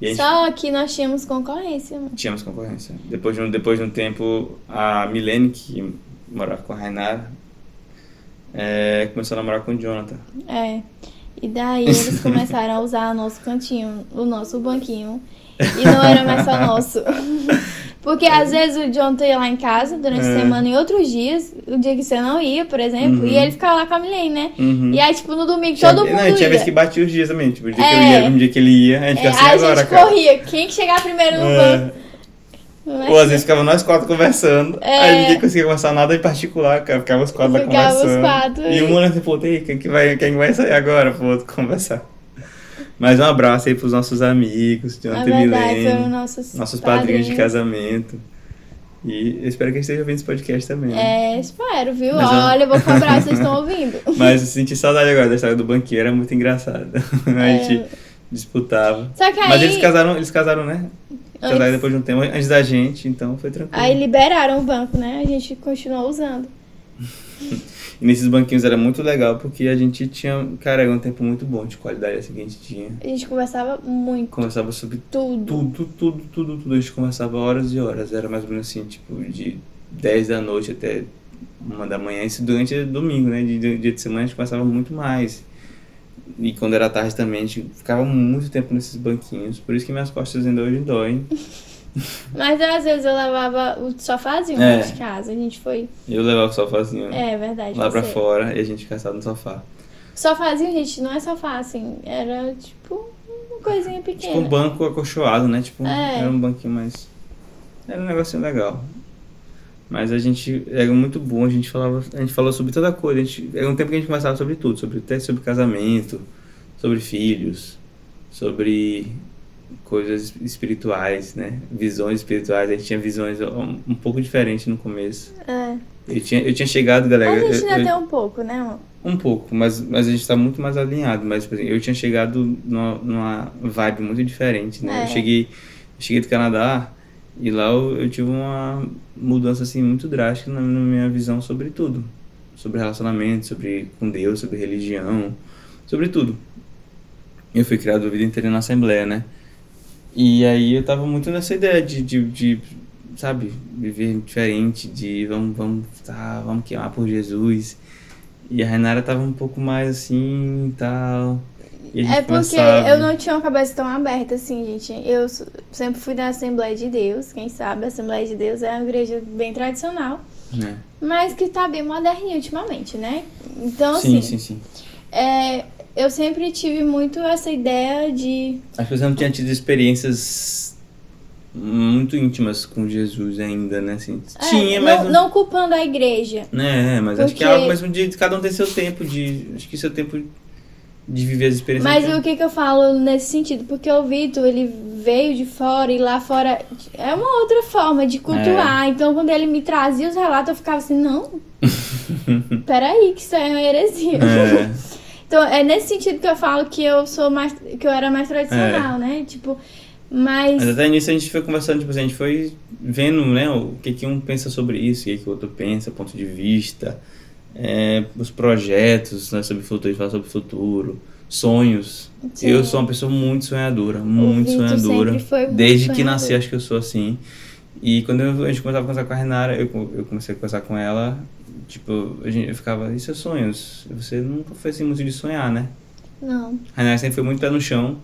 A gente Só que nós tínhamos concorrência. mano. tínhamos concorrência. Depois de, um, depois de um tempo, a Milene, que morava com a Rainara, é, começou a namorar com o Jonathan. É. E daí eles (laughs) começaram a usar o nosso cantinho, o nosso banquinho. E não era mais só nosso. (laughs) Porque às vezes o John ia lá em casa durante a É. semana e outros dias, o dia que você não ia, por exemplo, Uhum. e ele ficava lá com a Milene, né? Uhum. E aí, tipo, no domingo Tinha- todo mundo não, tinha ia. vez que batia os dias também. Tipo, o dia que eu É. ia, um dia que ele ia, a gente É, assim, a agora, gente cara. corria. Quem que chegar primeiro no É. banco? É Ou às vezes ficava nós quatro conversando, É. aí ninguém conseguia conversar nada em particular, cara. Ficava os quatro lá Ficava os conversando. quatro, e um olhando assim, pô, quem que vai, quem vai sair agora pro outro conversar? Mas um abraço aí pros nossos amigos, Na Jonathan e verdade, Milene, nossos, nossos padrinhos de casamento. E eu espero que eles estejam ouvindo esse podcast também. né? É, espero, viu? Mas Olha, eu vou cobrar, vocês (laughs) estão ouvindo. Mas eu senti saudade agora da história do banqueiro, era muito engraçada. (laughs) A É. gente disputava. Só que aí, Mas eles casaram, eles casaram, né? Casaram Antes- depois de um tempo, antes da gente, então foi tranquilo. aí liberaram o banco, né? A gente continuou usando. (laughs) E nesses banquinhos era muito legal porque a gente tinha, cara, era um tempo muito bom de qualidade assim que a gente tinha. A gente conversava muito, Conversava sobre tudo. tudo, tudo, tudo, tudo. A gente conversava horas e horas. Era mais ou menos assim, tipo, de 10 da noite até uma da manhã. Isso durante domingo, né? De, de dia de semana a gente conversava muito mais. E quando era tarde também, a gente ficava muito tempo nesses banquinhos. Por isso que minhas costas ainda hoje doem. (laughs) Mas às vezes eu levava o sofazinho É. de casa. A gente foi. Eu levava o sofazinho É verdade. lá pra você- fora e a gente sentado no sofá. Sofazinho, gente, não é sofá assim. Era tipo uma coisinha pequena. Tipo um banco acolchoado, né? Tipo, É. era um banquinho mais. Era um negocinho legal. Mas a gente era muito bom, a gente falava, a gente falou sobre toda coisa. A gente, era um tempo que a gente conversava sobre tudo, sobre até sobre casamento, sobre filhos, sobre coisas espirituais, né? Visões espirituais. A gente tinha visões um, um pouco diferentes no começo. É. Eu tinha, eu tinha chegado, galera. A gente ainda eu- tem um pouco, né? Um pouco, mas, mas a gente tá muito mais alinhado. Mas, por exemplo, eu tinha chegado numa, numa vibe muito diferente, né? É. Eu cheguei, eu cheguei do Canadá e lá eu, eu tive uma mudança, assim, muito drástica na, na minha visão sobre tudo. Sobre relacionamento, sobre com Deus, sobre religião, sobre tudo. Eu fui criado a vida inteira na Assembleia, né? E aí eu tava muito nessa ideia de, de, de sabe, viver diferente, de vamos, vamos, tá, vamos queimar por Jesus. E a Renara tava um pouco mais assim e tal. E gente É porque eu não tinha uma cabeça tão aberta assim, gente. Eu sempre fui da Assembleia de Deus, quem sabe, a Assembleia de Deus é uma igreja bem tradicional, né? mas que tá bem moderninha ultimamente, né? Então, Sim, assim, sim, sim. é, eu sempre tive muito essa ideia de. Acho que você não tinha tido experiências muito íntimas com Jesus ainda, né? Assim, é, tinha, não, mas. não culpando a igreja. É, mas acho que é Porque- algo mesmo de cada um tem seu tempo, de. Acho que seu tempo de viver as experiências. Mas o que que eu falo nesse sentido? Porque o Vitor, ele veio de fora e lá fora é uma outra forma de cultuar. É. Então, quando ele me trazia os relatos, eu ficava assim, não, (laughs) peraí, que isso é uma heresia. É, (laughs) Então, é nesse sentido que eu falo que eu sou mais, que eu era mais tradicional, né? Tipo, mas... mas até nisso a gente foi conversando, tipo assim, a gente foi vendo, né, o que que um pensa sobre isso, o que que o outro pensa, ponto de vista, é, os projetos, né, sobre o futuro, a gente fala sobre o futuro, sonhos. Sim. Eu sou uma pessoa muito sonhadora, muito sonhadora. muito Desde que sonhador. nasci, acho que eu sou assim. E quando eu- a gente começava a conversar com a Renara, eu, eu comecei a conversar com ela, tipo, a gente, eu ficava, e seus sonhos? Você nunca foi assim muito de sonhar, né? Não. A Renara sempre foi muito pé no chão.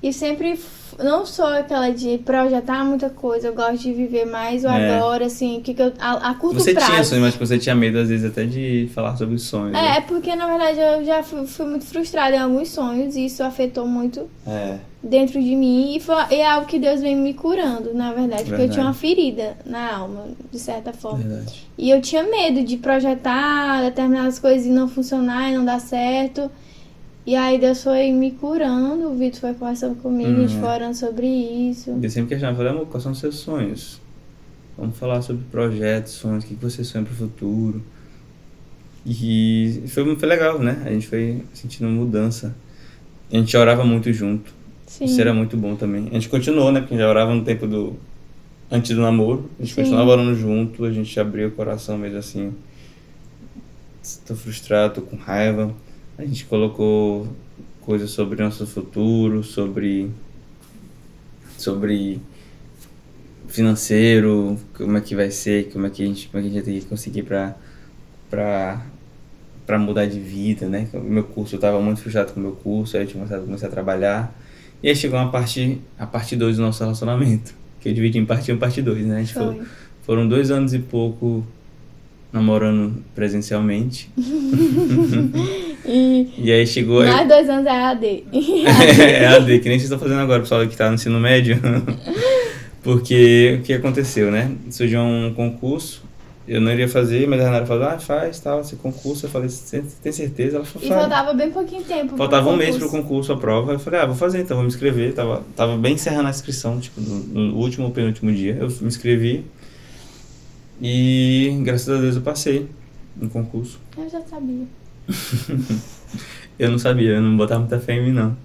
E sempre, não sou aquela de projetar muita coisa, eu gosto de viver mais o É. agora, assim, que que eu, a, a curto Você prazo. tinha sonhos, mas tipo, você tinha medo, às vezes, até de falar sobre os sonhos. É, né? é porque na verdade eu já fui, fui muito frustrada em alguns sonhos e isso afetou muito É. dentro de mim e, foi, é algo que Deus vem me curando, na verdade, porque eu Verdade. tinha uma ferida na alma, de certa forma. Verdade. E eu tinha medo de projetar determinadas coisas e não funcionar e não dar certo. E aí Deus foi me curando, o Vitor foi conversando comigo, a gente Hum. foi orando sobre isso. Eu sempre questionava, falei, amor, quais são os seus sonhos? Vamos falar sobre projetos, sonhos, o que você sonha pro futuro. E foi, foi legal, né? A gente foi sentindo mudança. A gente orava muito junto. Sim. Isso era muito bom também. A gente continuou, né? Porque já orava no tempo do. Antes do namoro. A gente Sim. continuava orando junto, a gente abriu o coração mesmo assim. Tô frustrado, tô com raiva. A gente colocou coisas sobre nosso futuro, sobre. sobre financeiro, como é que vai ser, como é que a gente, como é que a gente tem que conseguir pra, pra, pra mudar de vida, né? O meu curso, eu tava muito frustrado com o meu curso, aí eu tinha começado, comecei a trabalhar. E aí chegou uma parte, a parte 2 do nosso relacionamento, que eu dividi em parte 1 e parte 2, né? A gente Foi. falou, foram dois anos e pouco namorando presencialmente. (laughs) E E aí chegou... mais dois anos é AD. (laughs) é a D, que nem vocês estão fazendo agora, pessoal que tá no ensino médio. (laughs) Porque o que aconteceu, né? Surgiu um concurso, eu não iria fazer, mas a Renata falou, ah, faz, tal, esse concurso. Eu falei, você tem certeza? Ela falou, E faltava bem pouquinho tempo. Faltava um mês pro concurso, a prova. Eu falei, ah, vou fazer então, vou me inscrever. Tava, tava bem encerrando a inscrição, tipo, no, no último ou penúltimo dia. Eu me inscrevi. E graças a Deus eu passei no concurso. Eu já sabia. (laughs) Eu não sabia, eu não botava muita fé em mim, não.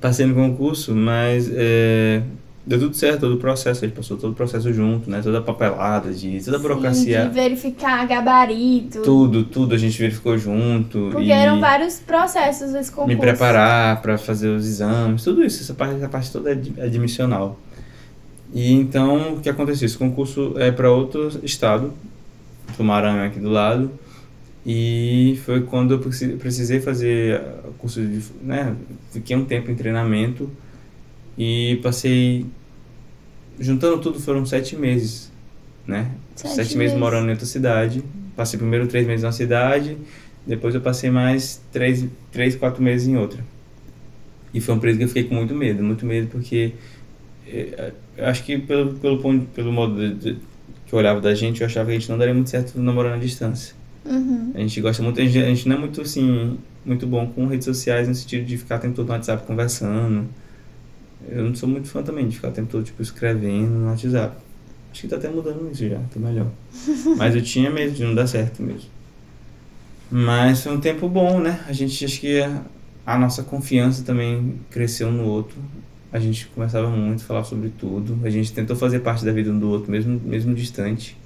Passei no concurso, mas é, deu tudo certo, todo o processo. A gente passou todo o processo junto, né? Toda a papelada, de, toda a burocracia. Sim, de verificar gabarito. Tudo, tudo a gente verificou junto. Porque eram vários processos esse concurso. me preparar para fazer os exames, tudo isso, essa parte, essa parte toda é ad- admissional. E então, o que aconteceu? Esse concurso é para outro estado, do Maranhão aqui do lado, e foi quando eu preci- precisei fazer o curso de, né, fiquei um tempo em treinamento e passei, juntando tudo foram sete meses, né? Sete Sete, meses meses. morando em outra cidade, passei primeiro três meses na cidade, depois eu passei mais três, três, quatro meses em outra. E foi um período que eu fiquei com muito medo, muito medo porque eh, eu acho que pelo, pelo, ponto, pelo modo de- de- que eu olhava da gente, eu achava que a gente não daria muito certo namorando à distância. Uhum. A gente gosta muito, a gente, a gente não é muito assim, muito bom com redes sociais no sentido de ficar o tempo todo no WhatsApp conversando. Eu não sou muito fã também de ficar o tempo todo, tipo, escrevendo no WhatsApp. Acho que tá até mudando isso já, tá melhor. (laughs) Mas eu tinha medo de não dar certo mesmo. Mas foi um tempo bom, né? A gente, acho que a, a nossa confiança também cresceu no outro. A gente conversava muito, falava sobre tudo. A gente tentou fazer parte da vida um do outro, mesmo, mesmo distante.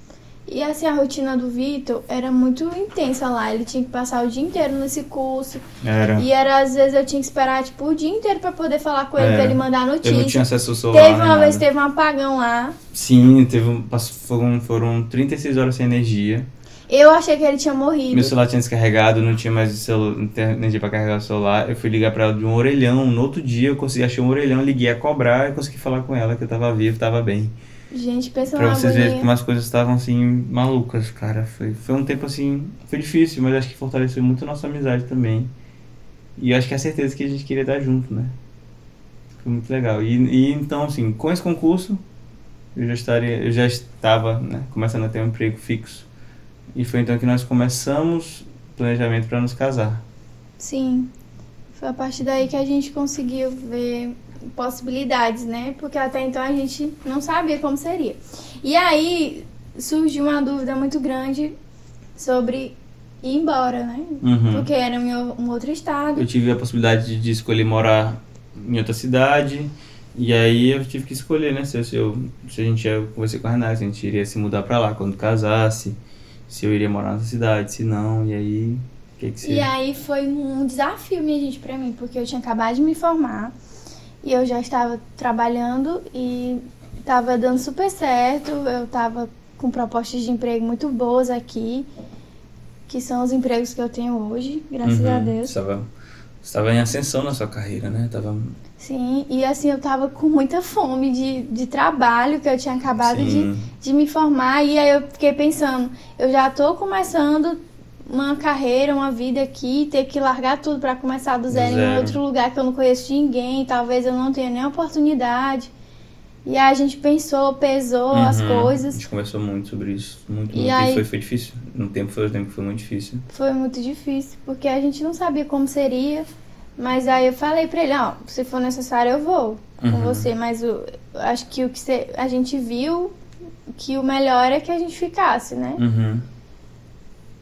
E assim, a rotina do Vitor era muito intensa lá. Ele tinha que passar o dia inteiro nesse curso. Era. E era, às vezes, eu tinha que esperar, tipo, o dia inteiro pra poder falar com ele, É. pra ele mandar notícia. Eu não tinha acesso ao celular. Teve uma vez, teve um apagão lá. Sim, teve um, foram, foram 36 horas sem energia. Eu achei que ele tinha morrido. Meu celular tinha descarregado, não tinha mais celu- não tinha energia pra carregar o celular. Eu fui ligar pra ela de um orelhão. No outro dia eu consegui achar um orelhão, liguei a cobrar e consegui falar com ela que eu tava vivo, tava bem. Gente, pensa Pra vocês verem como as coisas estavam assim, malucas, cara. Foi, foi um tempo assim, foi difícil, mas acho que fortaleceu muito a nossa amizade também. E acho que é a certeza que a gente queria estar junto, né? Foi muito legal. E, e então, assim, com esse concurso, eu já estaria, eu já estava, né, começando a ter um emprego fixo. E foi então que nós começamos o planejamento para nos casar. Sim. Foi a partir daí que a gente conseguiu ver possibilidades, né? Porque até então a gente não sabia como seria. E aí surgiu uma dúvida muito grande sobre ir embora, né? Uhum. Porque era em um outro estado. Eu tive a possibilidade de, escolher morar em outra cidade. E aí eu tive que escolher, né? Se, se, eu, se a gente ia conversar com a Renata, se a gente iria se mudar pra lá quando casasse, se eu iria morar nessa cidade, se não, e aí. Que que E seria? aí foi um desafio, minha gente, pra mim, porque eu tinha acabado de me formar e eu já estava trabalhando e estava dando super certo. Eu estava com propostas de emprego muito boas aqui, que são os empregos que eu tenho hoje, graças a Uhum. Deus. Estava, estava em ascensão na sua carreira, né? Tava, Sim, e assim, eu tava com muita fome de, de trabalho, que eu tinha acabado de, sim, de me formar, e aí eu fiquei pensando, eu já tô começando uma carreira, uma vida aqui, ter que largar tudo pra começar do zero, em zero. outro lugar que eu não conheço ninguém, talvez eu não tenha nem oportunidade. E aí a gente pensou, pesou as Uhum. A coisas, gente conversou muito sobre isso. Muito, E muito. aí- E foi, foi difícil. No tempo foi um tempo que foi muito difícil. foi muito difícil, porque a gente não sabia como seria. Mas aí eu falei pra ele, ó, se for necessário eu vou com Uhum. você, mas o, acho que o que cê- a gente viu que o melhor é que a gente ficasse, né? Uhum.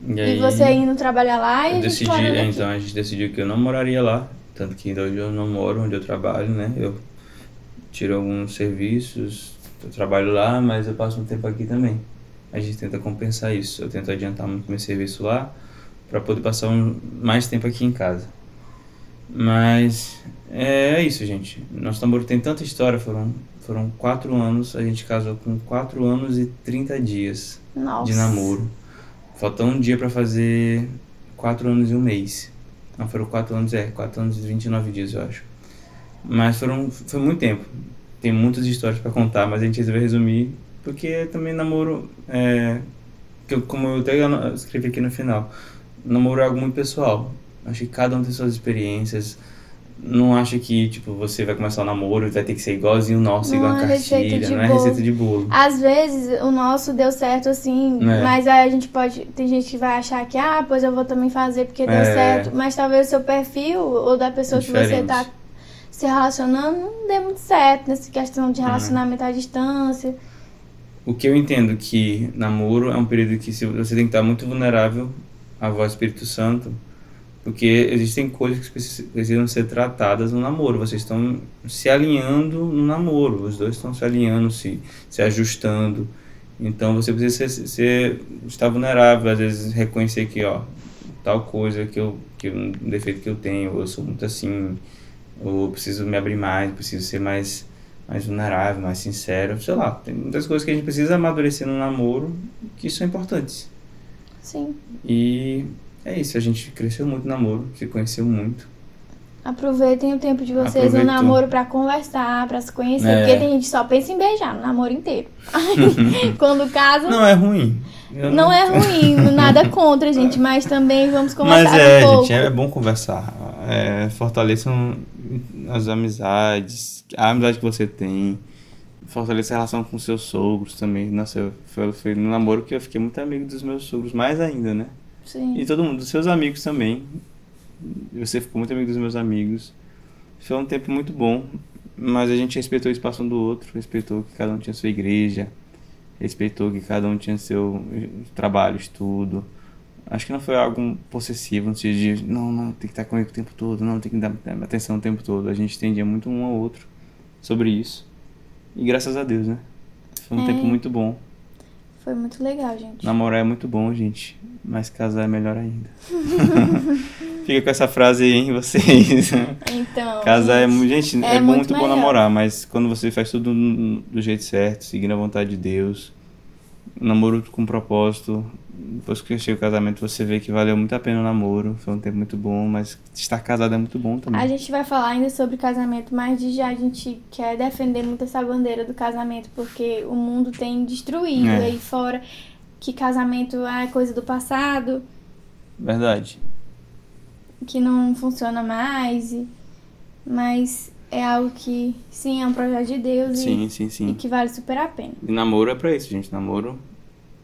E, E aí, você indo trabalhar lá e Eu a decidi, aqui. então a gente decidiu que eu não moraria lá, tanto que ainda hoje eu não moro onde eu trabalho, né? Eu tiro alguns serviços, eu trabalho lá, mas eu passo um tempo aqui também. A gente tenta compensar isso. Eu tento adiantar muito meu serviço lá para poder passar um, mais tempo aqui em casa. Mas é, é isso, gente. Nosso namoro tem tanta história, foram foram quatro anos, a gente casou com quatro anos e 30 dias Nossa. de namoro. Faltou um dia pra fazer quatro anos e um mês. Não, foram quatro anos, é, quatro anos e 29 dias, eu acho. Mas foram, foi muito tempo. Tem muitas histórias pra contar, mas a gente resolveu resumir, porque também namoro, é, que eu- como eu até escrevi aqui no final, namoro é algo muito pessoal. Acho que cada um tem suas experiências. Não acho que, tipo, você vai começar o namoro e vai ter que ser igualzinho o nosso, Não igual a é cartilha, não é receita de bolo. Às vezes o nosso deu certo assim, É. mas aí a gente pode. Tem gente que vai achar que, ah, pois eu vou também fazer porque deu É. certo. Mas talvez o seu perfil ou da pessoa que você Diferente. tá se relacionando não dê muito certo nessa questão Uhum. de relacionamento à distância. O que eu entendo que namoro é um período que se- você tem que estar muito vulnerável à voz do Espírito Santo, porque existem coisas que precis- precisam ser tratadas no namoro. Vocês estão se alinhando no namoro, os dois estão se alinhando, se, se ajustando. Então você precisa ser, ser- estar vulnerável, às vezes reconhecer que, ó, tal coisa que eu, que um defeito que eu tenho, ou eu sou muito assim, ou eu preciso me abrir mais, preciso ser mais mais vulnerável, mais sincero, sei lá, tem muitas coisas que a gente precisa amadurecer no namoro que são importantes. Sim. E é isso, a gente cresceu muito no namoro, se conheceu muito. Aproveitem o tempo de vocês no Aproveitou. namoro pra conversar, pra se conhecer. É. Porque tem gente que só pensa em beijar no namoro inteiro. (laughs) Quando casa, Não é ruim. Eu não é ruim, (laughs) nada contra, gente, mas também vamos conversar Mas é, um pouco. gente, é bom conversar. É, fortaleçam as amizades, a amizade que você tem. Fortaleça a relação com seus sogros também. Nossa, eu- foi no namoro que eu fiquei muito amigo dos meus sogros, mais ainda, né? Sim. E todo mundo, dos seus amigos também. Você ficou muito amigo dos meus amigos. Foi um tempo muito bom. Mas a gente respeitou o espaço um do outro, respeitou que cada um tinha sua igreja, respeitou que cada um tinha seu trabalho, estudo. Acho que não foi algo possessivo, no sentido de, não, não, tem que estar comigo o tempo todo, não, tem que dar atenção o tempo todo. A gente entendia muito um ao outro sobre isso. E graças a Deus, né? Foi um é. tempo muito bom. Foi muito legal, gente. Namorar é muito bom, gente. Mas casar é melhor ainda. (laughs) Fica com essa frase aí, hein, vocês. Então. Casar gente, é, gente, é, é muito, muito bom namorar, mas quando você faz tudo do jeito certo, seguindo a vontade de Deus, namoro com propósito, depois que chega o casamento, você vê que valeu muito a pena o namoro. Foi um tempo muito bom, mas estar casado é muito bom também. A gente vai falar ainda sobre casamento, mas de já a gente quer defender muito essa bandeira do casamento, porque o mundo tem destruído é. aí fora que casamento é coisa do passado. Verdade. Que não funciona mais. Mas é algo que, sim, é um projeto de Deus sim, e, sim, sim. e que vale super a pena. E namoro é pra isso, gente. Namoro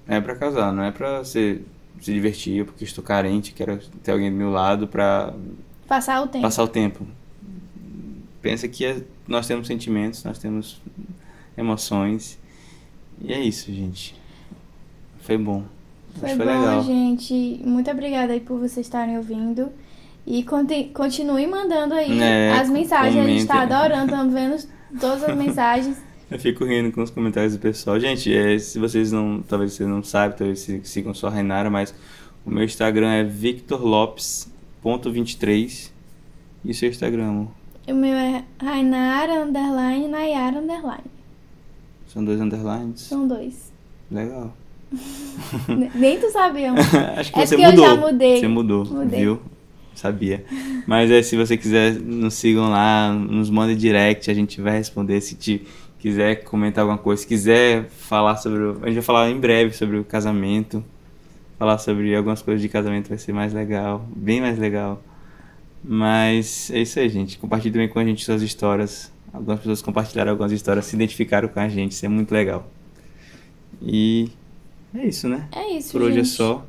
é para casar, não é para se, se divertir, porque estou carente, quero ter alguém do meu lado para passar o tempo. Passar o tempo. Pensa que é, nós temos sentimentos, nós temos emoções. E é isso, gente. Foi bom. Foi, foi bom, legal. gente. Muito obrigada aí por vocês estarem ouvindo. E continue mandando aí é, as mensagens. A gente tá adorando, estamos vendo todas as mensagens. (laughs) Eu fico rindo com os comentários do pessoal. Gente, é, se vocês não. Talvez vocês não saibam, talvez sigam só a Renara, mas o meu Instagram é victorlopes.23. E o seu Instagram? O meu é Rainara underline Nayara underline. São dois underlines? São dois. Legal. (laughs) Nem tu sabia. (laughs) Acho que é você mudou. Eu já mudei. Você mudou, mudei. viu? Sabia. Mas é, se você quiser, nos sigam lá, nos mande direct, a gente vai responder se te quiser comentar alguma coisa, se quiser falar sobre. O, a gente vai falar em breve sobre o casamento. Falar sobre algumas coisas de casamento vai ser mais legal, bem mais legal. Mas é isso aí, gente. Compartilhe também com a gente suas histórias. Algumas pessoas compartilharam algumas histórias, se identificaram com a gente. Isso é muito legal. E é isso, né? É isso, Por gente. hoje é só.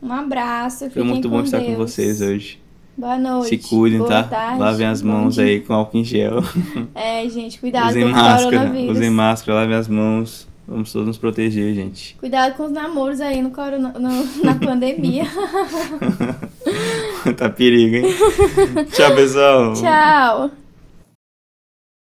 Um abraço. Foi muito bom estar Deus. com vocês hoje. Boa noite. Se cuidem, Boa tá? Tarde, lavem as mãos aí com álcool em gel. (laughs) É, gente, cuidado usem com máscara, coronavírus. Usem máscara, lavem as mãos. Vamos todos nos proteger, gente. Cuidado com os namoros aí no corona, no, (laughs) na pandemia. (laughs) tá perigo, hein? Tchau, pessoal. Tchau.